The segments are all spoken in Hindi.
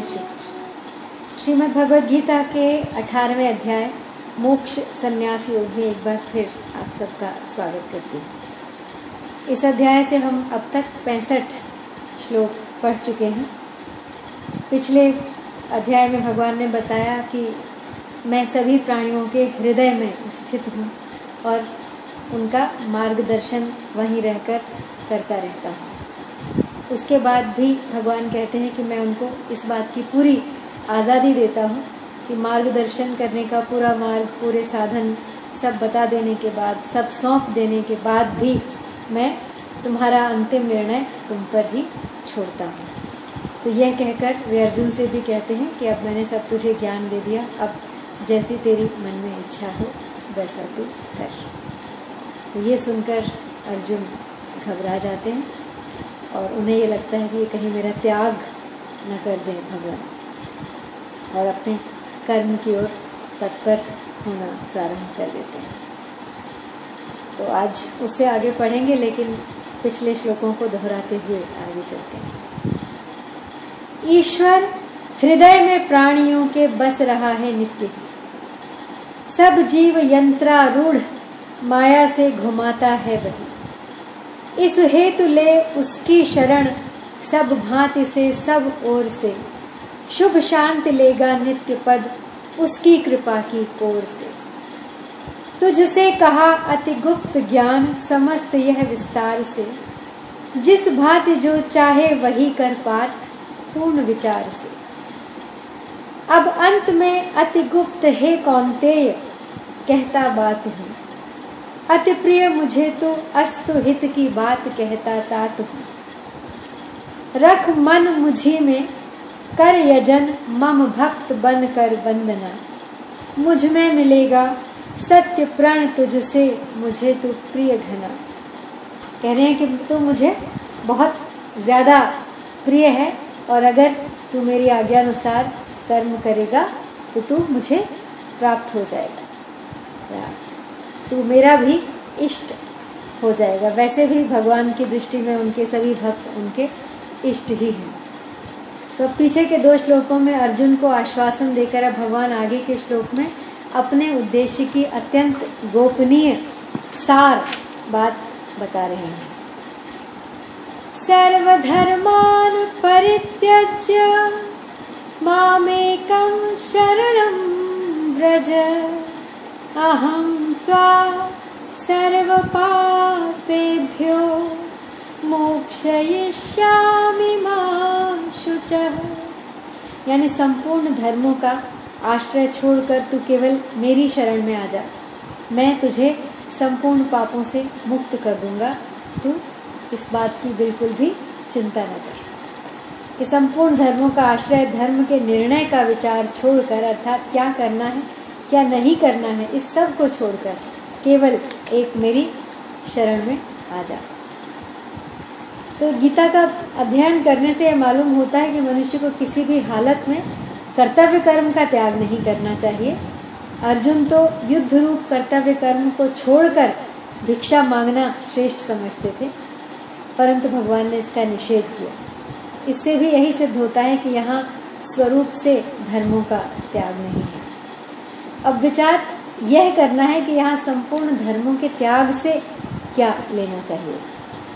जय श्रीमद भगवद गीता के अठारहवें अध्याय, मोक्ष संन्यास योग में एक बार फिर आप सबका स्वागत करती हूँ। इस अध्याय से हम अब तक पैंसठ श्लोक पढ़ चुके हैं। पिछले अध्याय में भगवान ने बताया कि मैं सभी प्राणियों के हृदय में स्थित हूँ और उनका मार्गदर्शन वहीं रहकर करता रहता हूँ। उसके बाद भी भगवान कहते हैं कि मैं उनको इस बात की पूरी आज़ादी देता हूँ कि मार्गदर्शन करने का पूरा मार्ग, पूरे साधन सब बता देने के बाद, सब सौंप देने के बाद भी मैं तुम्हारा अंतिम निर्णय तुम पर ही छोड़ता हूँ। तो यह कहकर वे अर्जुन से भी कहते हैं कि अब मैंने सब तुझे ज्ञान दे दिया, अब जैसी तेरी मन में इच्छा हो, वैसा तू कर। तो ये सुनकर अर्जुन घबरा जाते हैं। और उन्हें ये लगता है कि कहीं मेरा त्याग न कर दें भगवान। और अपने कर्म की ओर तत्पर होना प्रारंभ कर देते हैं। तो आज उससे आगे पढ़ेंगे, लेकिन पिछले श्लोकों को दोहराते हुए आगे चलते हैं। ईश्वर हृदय में प्राणियों के बस रहा है नित्य। सब जीव यंत्रारूढ़ माया से घुमाता है वही। इस हेतु ले उसकी शरण सब भांति से, सब ओर से। शुभ शांति लेगा नित्य पद उसकी कृपा की कोर से। तुझसे कहा अति गुप्त ज्ञान समस्त यह विस्तार से। जिस भांति जो चाहे वही कर पार्थ, पूर्ण विचार से। अब अंत में अति गुप्त हे कौनतेय कहता बात हूँ। अति प्रिय मुझे तो अस्तु हित की बात कहता तात रख मन मुझी में, कर यजन मम भक्त बन कर वंदना। मुझमें मिलेगा सत्य प्रण तुझसे, मुझे तो प्रिय घना। कह रहे हैं कि तू मुझे बहुत ज़्यादा प्रिय है, और अगर तू मेरी आज्ञानुसार कर्म करेगा तो तू मुझे प्राप्त हो जाएगा। तो मेरा भी इष्ट हो जाएगा। वैसे भी भगवान की दृष्टि में उनके सभी भक्त उनके इष्ट ही हैं। तो पीछे के दो श्लोकों में अर्जुन को आश्वासन देकर अब भगवान आगे के श्लोक में अपने उद्देश्य की अत्यंत गोपनीय सार बात बता रहे हैं। सर्वधर्मान परित्यज्य मामेकं शरणं व्रज। अहं त्वा सर्वपापेभ्यो मोक्षयिष्यामि माँ शुचः। यानी संपूर्ण धर्मों का आश्रय छोड़कर तू केवल मेरी शरण में आ जा। मैं तुझे संपूर्ण पापों से मुक्त कर दूँगा। तू इस बात की बिल्कुल भी चिंता न कर। कि संपूर्ण धर्मों का आश्रय धर्म के निर्णय का विचार छोड़कर अर्थात क्या करना है? क्या नहीं करना है इस सबको छोड़कर केवल एक मेरी शरण में आ जा। तो गीता का अध्ययन करने से यह मालूम होता है कि मनुष्य को किसी भी हालत में कर्तव्य कर्म का त्याग नहीं करना चाहिए। अर्जुन तो युद्ध रूप कर्तव्य कर्म को छोड़कर भिक्षा मांगना श्रेष्ठ समझते थे, परंतु भगवान ने इसका निषेध किया। इससे भी यही सिद्ध होता है कि यहाँ स्वरूप से धर्मों का त्याग नहीं है। अब विचार यह करना है कि यहाँ संपूर्ण धर्मों के त्याग से क्या लेना चाहिए?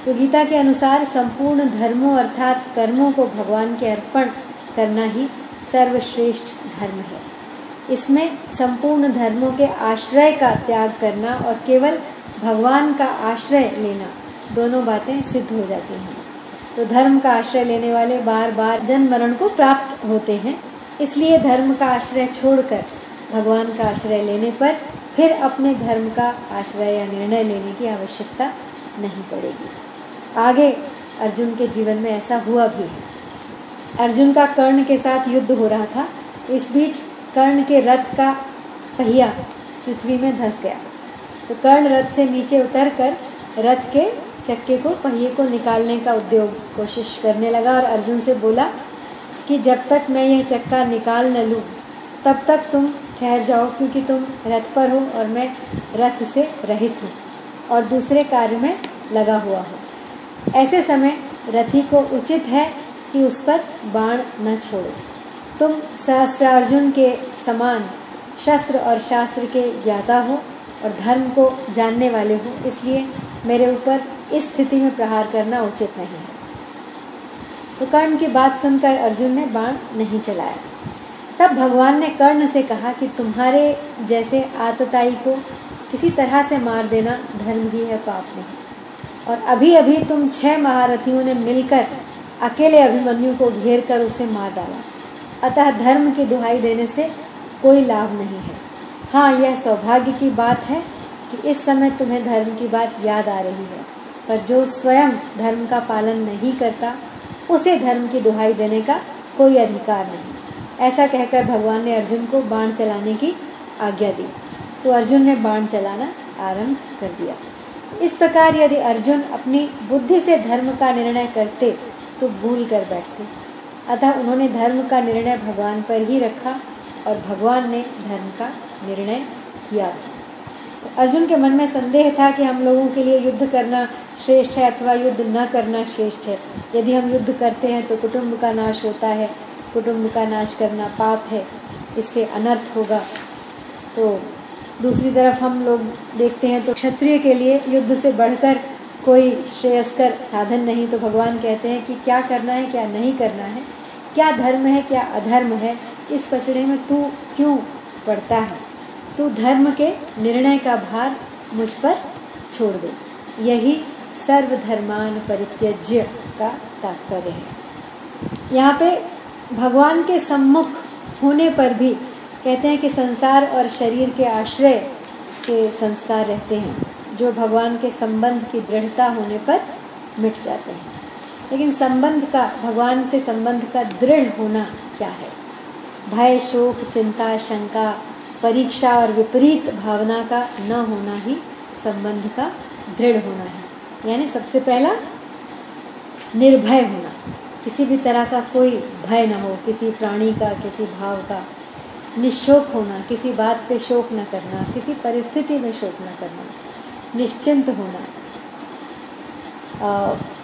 तो गीता के अनुसार संपूर्ण धर्मों अर्थात कर्मों को भगवान के अर्पण करना ही सर्वश्रेष्ठ धर्म है। इसमें संपूर्ण धर्मों के आश्रय का त्याग करना और केवल भगवान का आश्रय लेना दोनों बातें सिद्ध हो जाती हैं। तो धर्म का आश्रय लेने वाले बार बार जन्म मरण को प्राप्त होते हैं, इसलिए धर्म का आश्रय छोड़कर भगवान का आश्रय लेने पर फिर अपने धर्म का आश्रय या निर्णय लेने की आवश्यकता नहीं पड़ेगी। आगे अर्जुन के जीवन में ऐसा हुआ भी अर्जुन का कर्ण के साथ युद्ध हो रहा था। इस बीच कर्ण के रथ का पहिया पृथ्वी में धस गया। तो कर्ण रथ से नीचे उतरकर रथ के चक्के को, पहिए को निकालने का उद्योग कोशिश करने लगा और अर्जुन से बोला कि जब तक मैं यह चक्का निकाल न लूँ तब तक तुम ठहर जाओ क्योंकि तुम रथ पर हो और मैं रथ से रहित हूँ और दूसरे कार्य में लगा हुआ हूँ। ऐसे समय रथी को उचित है कि उस पर बाण न छोड़ो। तुम सहस्त्रार्जुन के समान शस्त्र और शास्त्र के ज्ञाता हो और धर्म को जानने वाले हो, इसलिए मेरे ऊपर इस स्थिति में प्रहार करना उचित नहीं है। तो कर्ण की बात सुनकर अर्जुन ने बाण नहीं चलाया। तब भगवान ने कर्ण से कहा कि तुम्हारे जैसे आतताई को किसी तरह से मार देना धर्म ही है, पाप नहीं और अभी अभी तुम छह महारथियों ने मिलकर अकेले अभिमन्यु को घेर कर उसे मार डाला। अतः धर्म की दुहाई देने से कोई लाभ नहीं है। हाँ यह सौभाग्य की बात है कि इस समय तुम्हें धर्म की बात याद आ रही है। पर जो स्वयं धर्म का पालन नहीं करता, उसे धर्म की दुहाई देने का कोई अधिकार नहीं। ऐसा कहकर भगवान ने अर्जुन को बाण चलाने की आज्ञा दी। तो अर्जुन ने बाण चलाना आरंभ कर दिया। इस प्रकार यदि अर्जुन अपनी बुद्धि से धर्म का निर्णय करते तो भूल कर बैठते। अतः उन्होंने धर्म का निर्णय भगवान पर ही रखा और भगवान ने धर्म का निर्णय किया। तो अर्जुन के मन में संदेह था कि हम लोगों के लिए युद्ध करना श्रेष्ठ है अथवा युद्ध न करना श्रेष्ठ है। यदि हम युद्ध करते हैं तो कुटुंब का नाश होता है। कुटुंब का नाश करना पाप है, इससे अनर्थ होगा। तो दूसरी तरफ़ हम लोग देखते हैं तो क्षत्रिय के लिए युद्ध से बढ़कर कोई श्रेयस्कर साधन नहीं। तो भगवान कहते हैं कि क्या करना है, क्या नहीं करना है, क्या धर्म है, क्या अधर्म है, इस पचड़े में तू क्यों पड़ता है? तू धर्म के निर्णय का भार मुझ पर छोड़ दे। यही सर्वधर्मान परित्यज्य का तात्पर्य है। यहाँ पे भगवान के सम्मुख होने पर भी कहते हैं कि संसार और शरीर के आश्रय के संस्कार रहते हैं, जो भगवान के संबंध की दृढ़ता होने पर मिट जाते हैं। लेकिन संबंध का, भगवान से संबंध का दृढ़ होना क्या है? भय, शोक, चिंता, शंका, परीक्षा और विपरीत भावना का न होना ही संबंध का दृढ़ होना है। यानी सबसे पहला, निर्भय होना। किसी भी तरह का कोई भय न हो, किसी प्राणी का, किसी भाव का। निशोक होना, किसी बात पे शोक न करना, किसी परिस्थिति में शोक न करना। निश्चिंत होना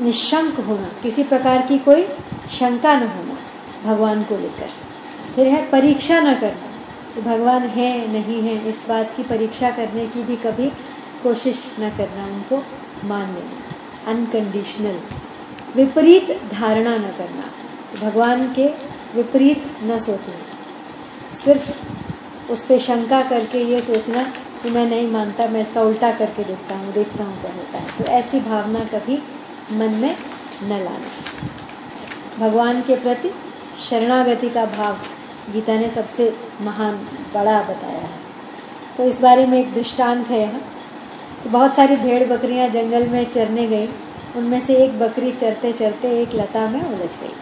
निशंक होना, किसी प्रकार की कोई शंका न होना भगवान को लेकर। फिर है परीक्षा न करना, कि भगवान है, नहीं है, इस बात की परीक्षा करने की भी कभी कोशिश न करना उनको मान लेना अनकंडीशनल विपरीत धारणा न करना, भगवान के विपरीत न सोचना। सिर्फ़ उस पर शंका करके ये सोचना कि मैं नहीं मानता, मैं इसका उल्टा करके देखता हूँ देखता हूँ क्या होता है। तो ऐसी भावना कभी मन में न लाना। भगवान के प्रति शरणागति का भाव गीता ने सबसे महान बड़ा बताया है। तो इस बारे में एक दृष्टांत है यहाँ। तो बहुत सारी भेड़ बकरियाँ जंगल में चरने गई। उनमें से एक बकरी चरते चरते एक लता में उलझ गई।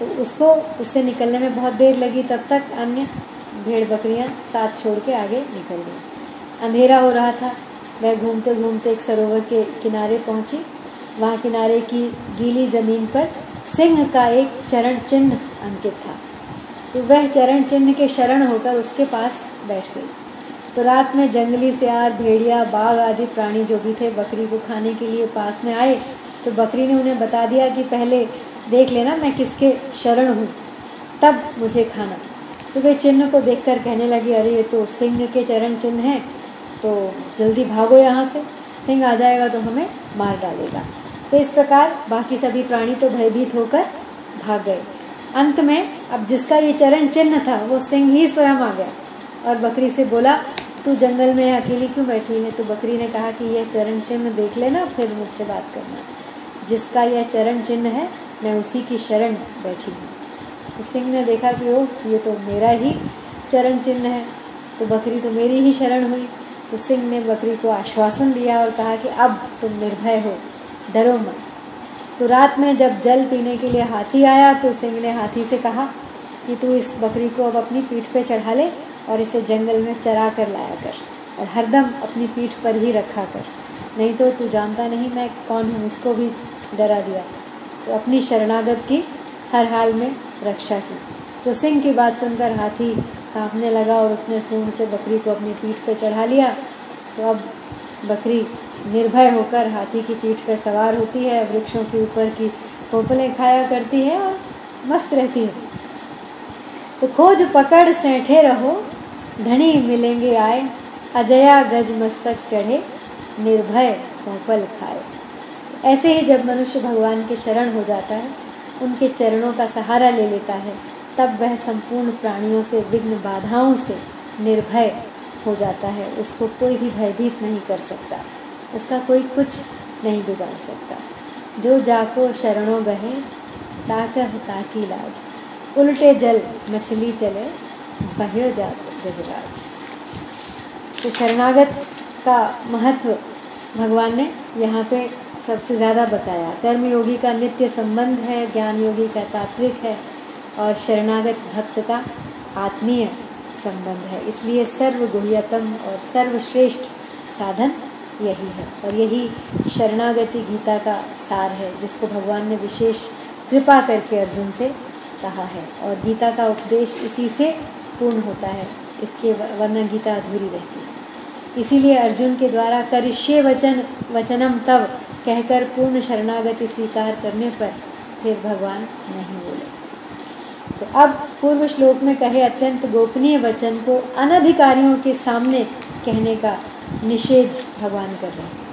तो उसको, उससे निकलने में बहुत देर लगी, तब तक अन्य भेड़ बकरियाँ साथ छोड़ के आगे निकल गई। अंधेरा हो रहा था। वह घूमते घूमते एक सरोवर के किनारे पहुँची। वहाँ किनारे की गीली ज़मीन पर सिंह का एक चरण चिन्ह अंकित था। तो वह चरण चिन्ह के शरण होकर उसके पास बैठ गई। तो रात में जंगली, सियार, भेड़िया, बाघ आदि प्राणी जो भी थे, बकरी को खाने के लिए पास में आए। तो बकरी ने उन्हें बता दिया कि पहले देख लेना मैं किसके शरण हूँ। तब मुझे खाना। तो वे चिन्ह को देखकर कहने लगी, अरे, ये तो सिंह के चरण चिन्ह है तो जल्दी भागो यहाँ से। सिंह आ जाएगा तो हमें मार डालेगा। तो इस प्रकार बाकी सभी प्राणी तो भयभीत होकर भाग गए। अंत में अब जिसका ये चरण चिन्ह था, वो सिंह ही स्वयं आ गया। और बकरी से बोला, तू जंगल में अकेली क्यों बैठी है? तो बकरी ने कहा कि यह चरण चिन्ह देख लेना, फिर मुझसे बात करना। जिसका यह चरण चिन्ह है, मैं उसी की शरण बैठी हूँ। तो सिंह ने देखा कि, ओह, ये तो मेरा ही चरण चिन्ह है। तो बकरी तो मेरी ही शरण हुई। तो सिंह ने बकरी को आश्वासन दिया और कहा कि, अब तुम निर्भय हो, डरो मत। तो रात में जब जल पीने के लिए हाथी आया तो सिंह ने हाथी से कहा कि, तू इस बकरी को अब अपनी पीठ पे चढ़ा ले और इसे जंगल में चरा कर लाया कर और हरदम अपनी पीठ पर ही रखा कर। नहीं तो तू जानता नहीं मैं कौन हूँ, इसको भी डरा दिया। तो अपनी शरणागत की हर हाल में रक्षा की। तो सिंह की बात सुनकर हाथी कांपने लगा और उसने सूंड से बकरी को अपनी पीठ पर चढ़ा लिया। तो अब बकरी निर्भय होकर हाथी की पीठ पर सवार होती है, वृक्षों के ऊपर की पोपलें खाया करती है और मस्त रहती है। तो खोज पकड़, सैठे रहो, धनी मिलेंगे आए, अजया गज मस्तक चढ़े, निर्भय पोपल खाए। ऐसे ही जब मनुष्य भगवान के शरण हो जाता है, उनके चरणों का सहारा ले लेता है, तब वह संपूर्ण प्राणियों से, विघ्न बाधाओं से निर्भय हो जाता है। उसको कोई भी भयभीत नहीं कर सकता। उसका कोई कुछ नहीं बिगाड़ सकता। जो जाको शरणों गहे ताकह ताकी लाज। उल्टे जल मछली चले बह्यो जात गजराज। तो शरणागत का महत्व भगवान ने यहाँ पे सबसे ज़्यादा बताया। कर्म योगी का नित्य संबंध है ज्ञान योगी का तात्विक है और शरणागत भक्त का आत्मीय संबंध है। इसलिए सर्व गुह्यतम और सर्वश्रेष्ठ साधन यही है और यही शरणागति गीता का सार है, जिसको भगवान ने विशेष कृपा करके अर्जुन से कहा है और गीता का उपदेश इसी से पूर्ण होता है। इसके वरना गीता अधूरी रहती। है इसीलिए अर्जुन के द्वारा करिष्य वचन, वचनम तब कहकर पूर्ण शरणागति स्वीकार करने पर फिर भगवान नहीं बोले। तो अब पूर्व श्लोक में कहे अत्यंत गोपनीय वचन को अनधिकारियों के सामने कहने का निषेध भगवान कर रहे हैं।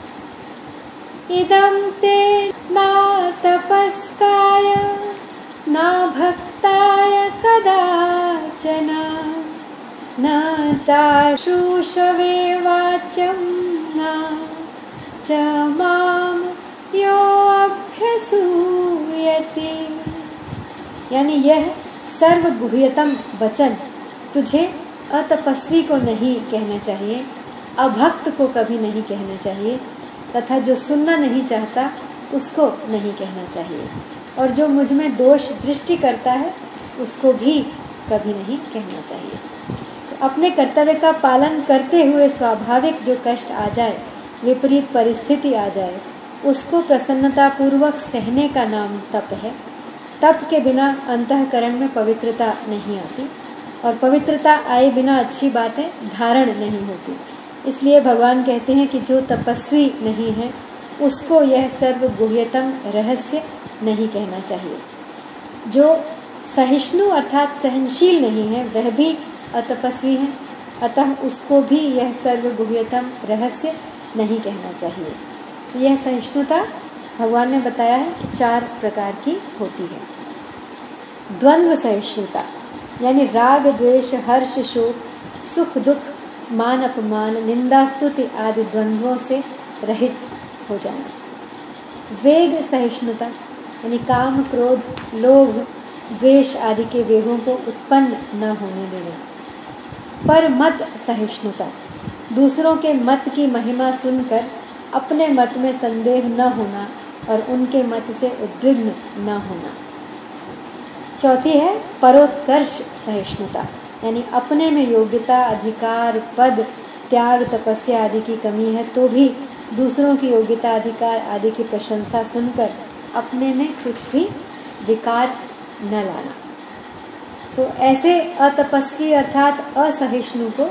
इदम ते ना तपस्काय, ना भक्ताय कदाचना, न चाशुषवे वाच्यं न यानी यह सर्व गुह्यतम वचन, तुझे अतपस्वी को नहीं कहना चाहिए, अभक्त को कभी नहीं कहना चाहिए, तथा जो सुनना नहीं चाहता, उसको नहीं कहना चाहिए। और जो मुझमें दोष दृष्टि करता है, उसको भी कभी नहीं कहना चाहिए। तो अपने कर्तव्य का पालन करते हुए स्वाभाविक जो कष्ट आ जाए विपरीत परिस्थिति आ जाए, उसको प्रसन्नता पूर्वक सहने का नाम तप है। तप के बिना अंतकरण में पवित्रता नहीं आती और पवित्रता आए बिना अच्छी बातें धारण नहीं होती। इसलिए भगवान कहते हैं कि जो तपस्वी नहीं है, उसको यह सर्व गुह्यतम रहस्य नहीं कहना चाहिए। जो सहिष्णु अर्थात सहनशील नहीं है, वह भी अतपस्वी है, अतः उसको भी यह सर्व गुह्यतम रहस्य नहीं कहना चाहिए। तो यह सहिष्णुता भगवान ने बताया है कि चार प्रकार की होती है। द्वंद्व सहिष्णुता, यानी राग, द्वेष, हर्ष, शोक, सुख, दुख, मान, अपमान, निंदा, स्तुति आदि द्वंद्वों से रहित हो जाना। वेग सहिष्णुता, यानी काम, क्रोध, लोभ, द्वेष आदि के वेगों को उत्पन्न न होने देना। पर मत सहिष्णुता दूसरों के मत की महिमा सुनकर अपने मत में संदेह न होना और उनके मत से उद्विग्न न होना। चौथी है, परोत्कर्ष सहिष्णुता, यानी अपने में योग्यता, अधिकार, पद, त्याग, तपस्या आदि की कमी है तो भी दूसरों की योग्यता, अधिकार आदि की प्रशंसा सुनकर अपने में कुछ भी विकार न लाना। तो ऐसे अतपस्वी अर्थात असहिष्णु को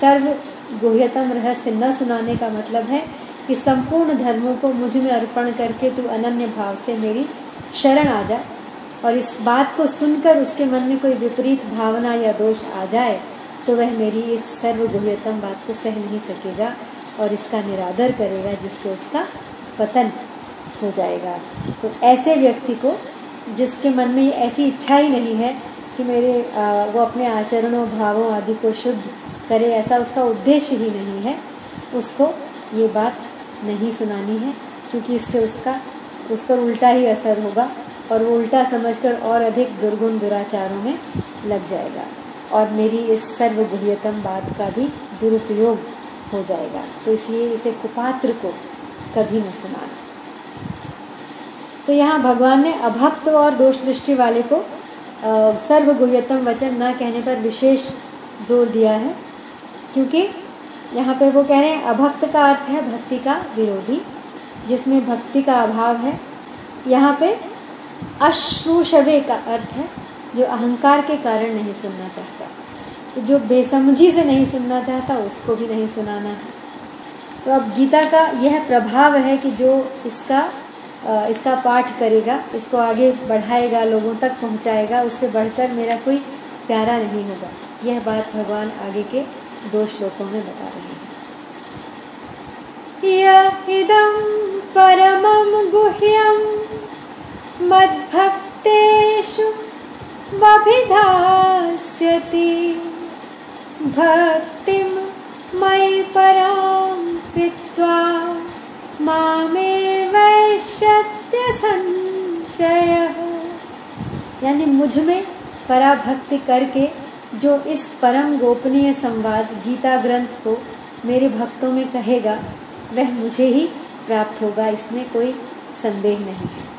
सर्व गुह्यतम रहस्य न सुनाने का मतलब है कि संपूर्ण धर्मों को मुझमें अर्पण करके तू अनन्य भाव से मेरी शरण आ जा और इस बात को सुनकर उसके मन में कोई विपरीत भावना या दोष आ जाए तो वह मेरी इस सर्व गुह्यतम बात को सह नहीं सकेगा और इसका निरादर करेगा, जिससे उसका पतन हो जाएगा। तो ऐसे व्यक्ति को, जिसके मन में ऐसी इच्छा ही नहीं है कि मेरे वो अपने आचरणों, भावों आदि को शुद्ध करे, ऐसा उसका उद्देश्य ही नहीं है। उसको ये बात नहीं सुनानी है, क्योंकि इससे उसका, उस पर उल्टा ही असर होगा और वो उल्टा समझकर और अधिक दुर्गुण दुराचारों में लग जाएगा और मेरी इस सर्वगुह्यतम बात का भी दुरुपयोग हो जाएगा। तो इसलिए इसे कुपात्र को कभी न सुनाना। तो यहाँ भगवान ने अभक्त और दोष दृष्टि वाले को सर्वगुह्यतम वचन न कहने पर विशेष ज़ोर दिया है। क्योंकि यहाँ पे वो कह रहे हैं, अभक्त का अर्थ है भक्ति का विरोधी, जिसमें भक्ति का अभाव है। यहाँ पे अश्रुषवे का अर्थ है, जो अहंकार के कारण नहीं सुनना चाहता। जो बेसमझी से नहीं सुनना चाहता, उसको भी नहीं सुनाना है। तो अब गीता का यह प्रभाव है कि जो इसका इसका पाठ करेगा, इसको आगे बढ़ाएगा, लोगों तक पहुंचाएगा, उससे बढ़कर मेरा कोई प्यारा नहीं होगा। यह बात भगवान आगे के दो श्लोकों में बता रहे हैं। इदम परमम गुह्यम मद्भक्तेषु वभिधास्यति भक्तिम मयि परां कृत्वा मामे वैश्यत्य संशय यानी मुझमें पराभक्ति करके जो इस परम गोपनीय संवाद गीता ग्रंथ को मेरे भक्तों में कहेगा, वह मुझे ही प्राप्त होगा, इसमें कोई संदेह नहीं है।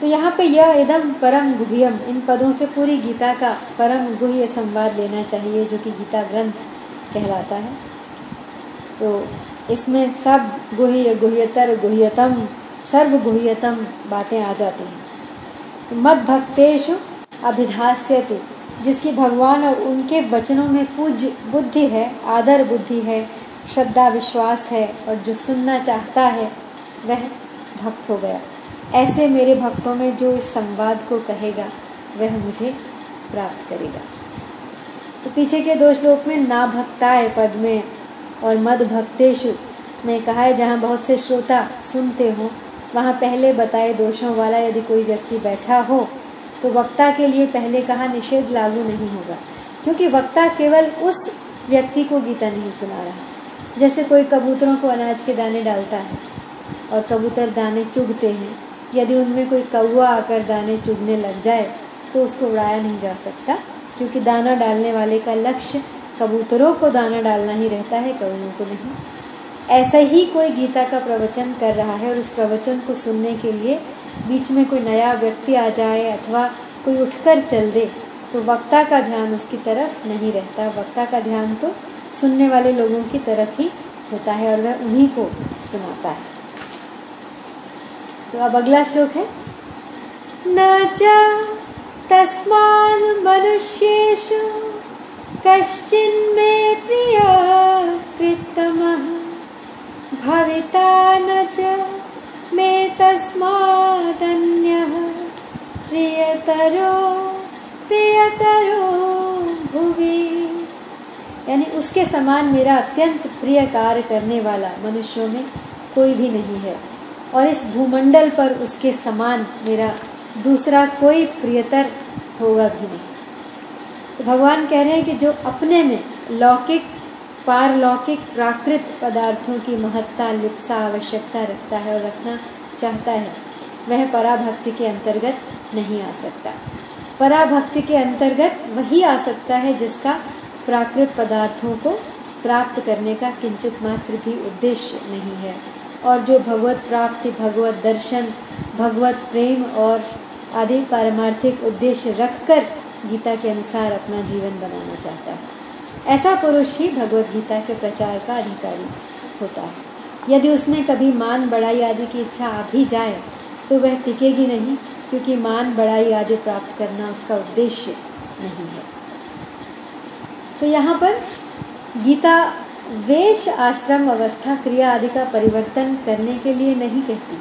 तो यहाँ पे यह एकदम परम गुह्यम, इन पदों से पूरी गीता का परम गुह्य संवाद लेना चाहिए, जो कि गीता ग्रंथ कहलाता है। तो इसमें सब गुह्य, गुह्यतर गुह्यतम, सर्व गुह्यतम बातें आ जाती हैं। तो मद भक्तेशु अभिधास्यति। जिसकी भगवान और उनके वचनों में पूज्य बुद्धि है, आदर बुद्धि है, श्रद्धा, विश्वास है और जो सुनना चाहता है, वह भक्त हो गया। ऐसे मेरे भक्तों में जो इस संवाद को कहेगा, वह मुझे प्राप्त करेगा। तो पीछे के दो श्लोक में, ना भक्ताय पद में और मद भक्तेशु में कहा है, जहाँ बहुत से श्रोता सुनते हो, वहाँ पहले बताए दोषों वाला यदि कोई व्यक्ति बैठा हो तो वक्ता के लिए पहले कहा, निषेध लागू नहीं होगा। क्योंकि वक्ता केवल उस व्यक्ति को गीता नहीं सुना रहा। जैसे कोई कबूतरों को अनाज के दाने डालता है और कबूतर दाने चुगते हैं, यदि उनमें कोई कौआ आकर दाने चुगने लग जाए तो उसको उड़ाया नहीं जा सकता, क्योंकि दाना डालने वाले का लक्ष्य कबूतरों को दाना डालना ही रहता है कौओं को नहीं। ऐसा ही कोई गीता का प्रवचन कर रहा है और उस प्रवचन को सुनने के लिए बीच में कोई नया व्यक्ति आ जाए अथवा कोई उठकर चल दे तो वक्ता का ध्यान उसकी तरफ़ नहीं रहता। वक्ता का ध्यान तो सुनने वाले लोगों की तरफ़ ही होता है और वह उन्हीं को सुनाता है। तो अब अगला श्लोक है। न च तस्मान मनुष्येषु कश्चिन्मे प्रिय कृतमः भविता न मे तस्मादन्यः प्रियतरो प्रियतरो भुवि। यानी उसके समान मेरा अत्यंत प्रिय कार्य करने वाला मनुष्यों में कोई भी नहीं है। और इस भूमंडल पर उसके समान मेरा दूसरा कोई प्रियतर होगा भी नहीं। तो भगवान कह रहे हैं कि जो अपने में लौकिक, पारलौकिक, प्राकृत पदार्थों की महत्ता, लिप्सा, आवश्यकता रखता है और रखना चाहता है, वह पराभक्ति के अंतर्गत नहीं आ सकता। पराभक्ति के अंतर्गत वही आ सकता है जिसका प्राकृत पदार्थों को प्राप्त करने का किंचित मात्र भी उद्देश्य नहीं है। और जो भगवत प्राप्ति, भगवत दर्शन, भगवत प्रेम और आदि पारमार्थिक उद्देश्य रखकर गीता के अनुसार अपना जीवन बनाना चाहता है, ऐसा पुरुष ही भगवत गीता के प्रचार का अधिकारी होता है। यदि उसमें कभी मान, बड़ाई आदि की इच्छा आ भी जाए तो वह टिकेगी नहीं। क्योंकि मान बड़ाई आदि प्राप्त करना उसका उद्देश्य नहीं है। तो यहाँ पर गीता वेश, आश्रम, अवस्था, क्रिया आदि का परिवर्तन करने के लिए नहीं कहती।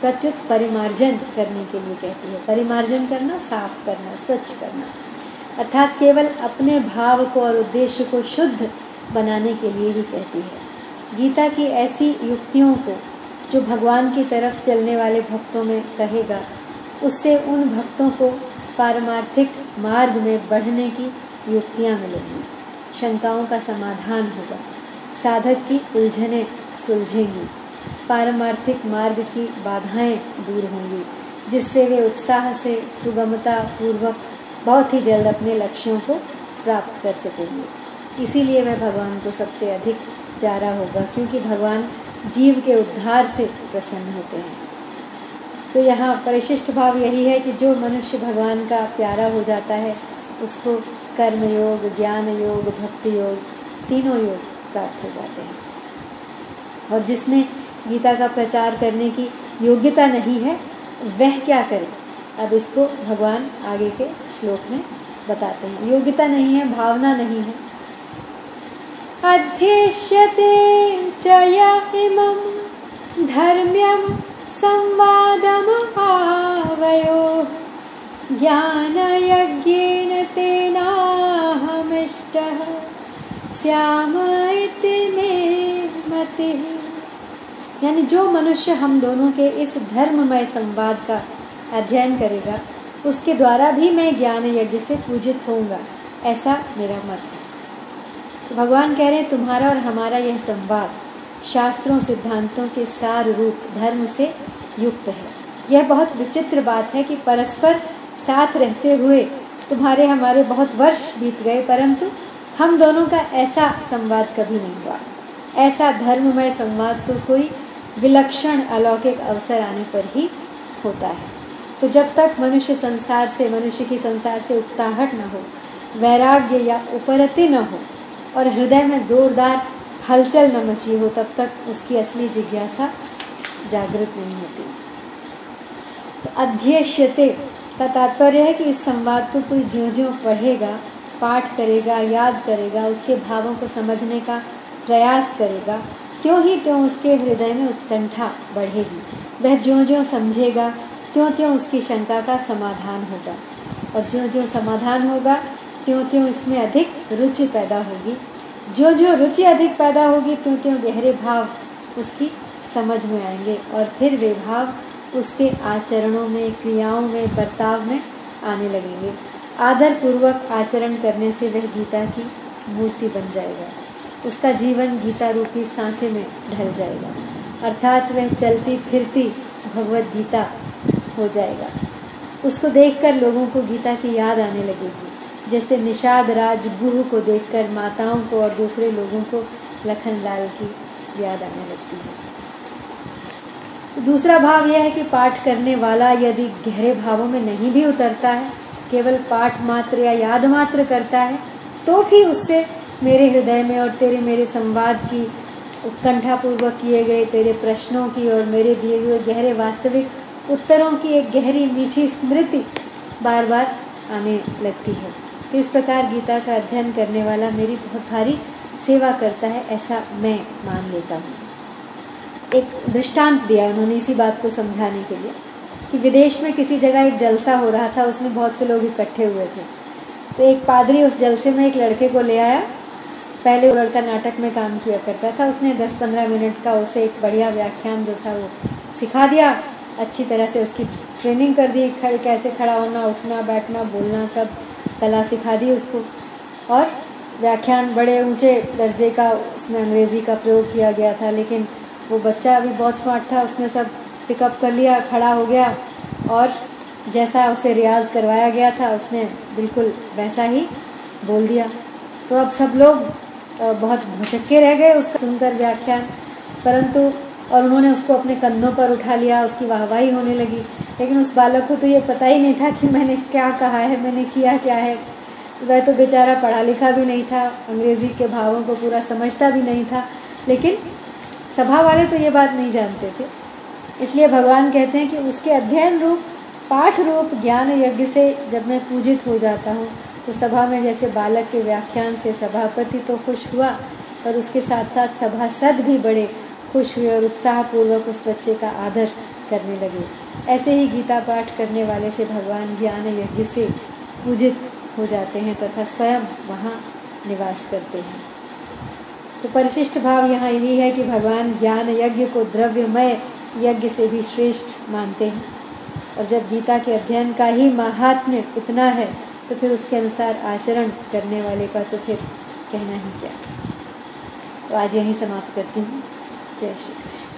प्रत्युत परिमार्जन करने के लिए कहती है। परिमार्जन करना, साफ़ करना, स्वच्छ करना। अर्थात केवल अपने भाव को और उद्देश्य को शुद्ध बनाने के लिए ही कहती है। गीता की ऐसी युक्तियों को जो भगवान की तरफ़ चलने वाले भक्तों में कहेगा उससे उन भक्तों को पारमार्थिक मार्ग में बढ़ने की युक्तियाँ मिलेंगी। शंकाओं का समाधान होगा। साधक की उलझने सुलझेंगी। पारमार्थिक मार्ग की बाधाएँ दूर होंगी, जिससे वे उत्साह से सुगमता पूर्वक बहुत ही जल्द अपने लक्ष्यों को प्राप्त कर सकेंगे। इसीलिए वह भगवान को सबसे अधिक प्यारा होगा, क्योंकि भगवान जीव के उद्धार से प्रसन्न होते हैं। तो यहाँ परिशिष्ट भाव यही है कि जो मनुष्य भगवान का प्यारा हो जाता है, उसको कर्म योग ज्ञान योग भक्ति योग तीनों योग प्राप्त हो जाते हैं। और जिसमें गीता का प्रचार करने की योग्यता नहीं है, वह क्या करे? अब इसको भगवान आगे के श्लोक में बताते हैं। योग्यता नहीं है, भावना नहीं है। अध्येष्यते च इमं धर्म्यं संवादमहावयो। ज्ञानयज्ञेन तेनाहमिष्टः। श्याम इति मे मतिः। यानी जो मनुष्य हम दोनों के इस धर्ममय संवाद का अध्ययन करेगा, उसके द्वारा भी मैं ज्ञान यज्ञ से पूजित होऊँगा, ऐसा मेरा मत है। तो भगवान कह रहे हैं, तुम्हारा और हमारा यह संवाद शास्त्रों, सिद्धांतों के सार रूप धर्म से युक्त है। यह बहुत विचित्र बात है कि परस्पर साथ रहते हुए तुम्हारे हमारे बहुत वर्ष बीत गए, परंतु हम दोनों का ऐसा संवाद कभी नहीं हुआ। ऐसा धर्ममय संवाद तो कोई विलक्षण अलौकिक अवसर आने पर ही होता है। तो जब तक मनुष्य संसार से, मनुष्य की संसार से उकताहट न हो, वैराग्य या उपरति न हो, और हृदय में जोरदार हलचल न मची हो, तब तक उसकी असली जिज्ञासा जागृत नहीं होती। अध्यक्षते। का तात्पर्य है कि इस संवाद को कोई ज्यो ज्यो पढ़ेगा, पाठ करेगा, याद करेगा, उसके भावों को समझने का प्रयास करेगा क्यों ही क्यों उसके हृदय में उत्कंठा बढ़ेगी। वह ज्यो ज्यो समझेगा त्यों त्यों उसकी शंका का समाधान होगा। और जो जो समाधान होगा त्यों त्यों इसमें अधिक रुचि पैदा होगी। जो जो रुचि अधिक पैदा होगी त्यों त्यों गहरे भाव उसकी समझ में आएँगे और फिर वे भाव उसके आचरणों में, क्रियाओं में, बर्ताव में आने लगेंगे। आदर पूर्वक आचरण करने से वह गीता की मूर्ति बन जाएगा। उसका जीवन गीता रूपी सांचे में ढल जाएगा। अर्थात वह चलती फिरती भगवत गीता हो जाएगा। उसको देखकर लोगों को गीता की याद आने लगेगी। जैसे निषाद राज गुह को देखकर माताओं को और दूसरे लोगों को लखनलाल की याद आने लगती है। दूसरा भाव यह है कि पाठ करने वाला यदि गहरे भावों में नहीं भी उतरता है, केवल पाठ मात्र या याद मात्र करता है तो भी उससे मेरे हृदय में और तेरे मेरे संवाद की उत्कंठापूर्वक किए गए तेरे प्रश्नों की और मेरे दिए हुए गहरे वास्तविक उत्तरों की एक गहरी मीठी स्मृति बार बार आने लगती है। तो इस प्रकार गीता का अध्ययन करने वाला मेरी बहुत भारी सेवा करता है, ऐसा मैं मान लेता हूँ। एक दृष्टांत दिया उन्होंने इसी बात को समझाने के लिए, कि विदेश में किसी जगह एक जलसा हो रहा था, उसमें बहुत से लोग इकट्ठे हुए थे। तो एक पादरी उस जलसे में एक लड़के को ले आया, पहले वो लड़का नाटक में काम किया करता था, उसने 10-15 मिनट का उसे एक बढ़िया व्याख्यान जो था वो सिखा दिया, अच्छी तरह से उसकी ट्रेनिंग कर दी, खड़े, कैसे खड़ा होना, उठना, बैठना, बोलना, सब कला सिखा दी उसको। और व्याख्यान बड़े ऊँचे दर्जे का, उसमें अंग्रेज़ी का प्रयोग किया गया था, लेकिन वो बच्चा अभी बहुत स्मार्ट था, उसने सब पिकअप कर लिया, खड़ा हो गया और जैसा उसे रियाज करवाया गया था, उसने बिल्कुल वैसा ही बोल दिया। तो अब सब लोग बहुत भुचक्के रह गए उसका सुनकर व्याख्यान। परंतु, और उन्होंने उसको अपने कंधों पर उठा लिया, उसकी वाहवाही होने लगी। लेकिन उस बालक को तो ये पता ही नहीं था कि मैंने क्या कहा है, मैंने किया क्या है। वह तो बेचारा पढ़ा लिखा भी नहीं था, अंग्रेज़ी के भावों को पूरा समझता भी नहीं था। लेकिन सभा वाले तो ये बात नहीं जानते थे। इसलिए भगवान कहते हैं कि उसके अध्ययन रूप, पाठ रूप ज्ञान यज्ञ से जब मैं पूजित हो जाता हूँ तो सभा में जैसे बालक के व्याख्यान से सभापति तो खुश हुआ, और उसके साथ साथ सभासद भी बड़े खुश हुए और उत्साहपूर्वक उस बच्चे का आदर करने लगे। ऐसे ही गीता पाठ करने वाले से भगवान ज्ञान यज्ञ से पूजित हो जाते हैं तथा स्वयं वहाँ निवास करते हैं। तो परिशिष्ट भाव यहाँ यही है कि भगवान ज्ञान यज्ञ को द्रव्यमय यज्ञ से भी श्रेष्ठ मानते हैं। और जब गीता के अध्ययन का ही महात्म्य इतना है तो फिर उसके अनुसार आचरण करने वाले का तो फिर कहना ही क्या। तो आज यही समाप्त करती हूँ। जय श्री कृष्ण।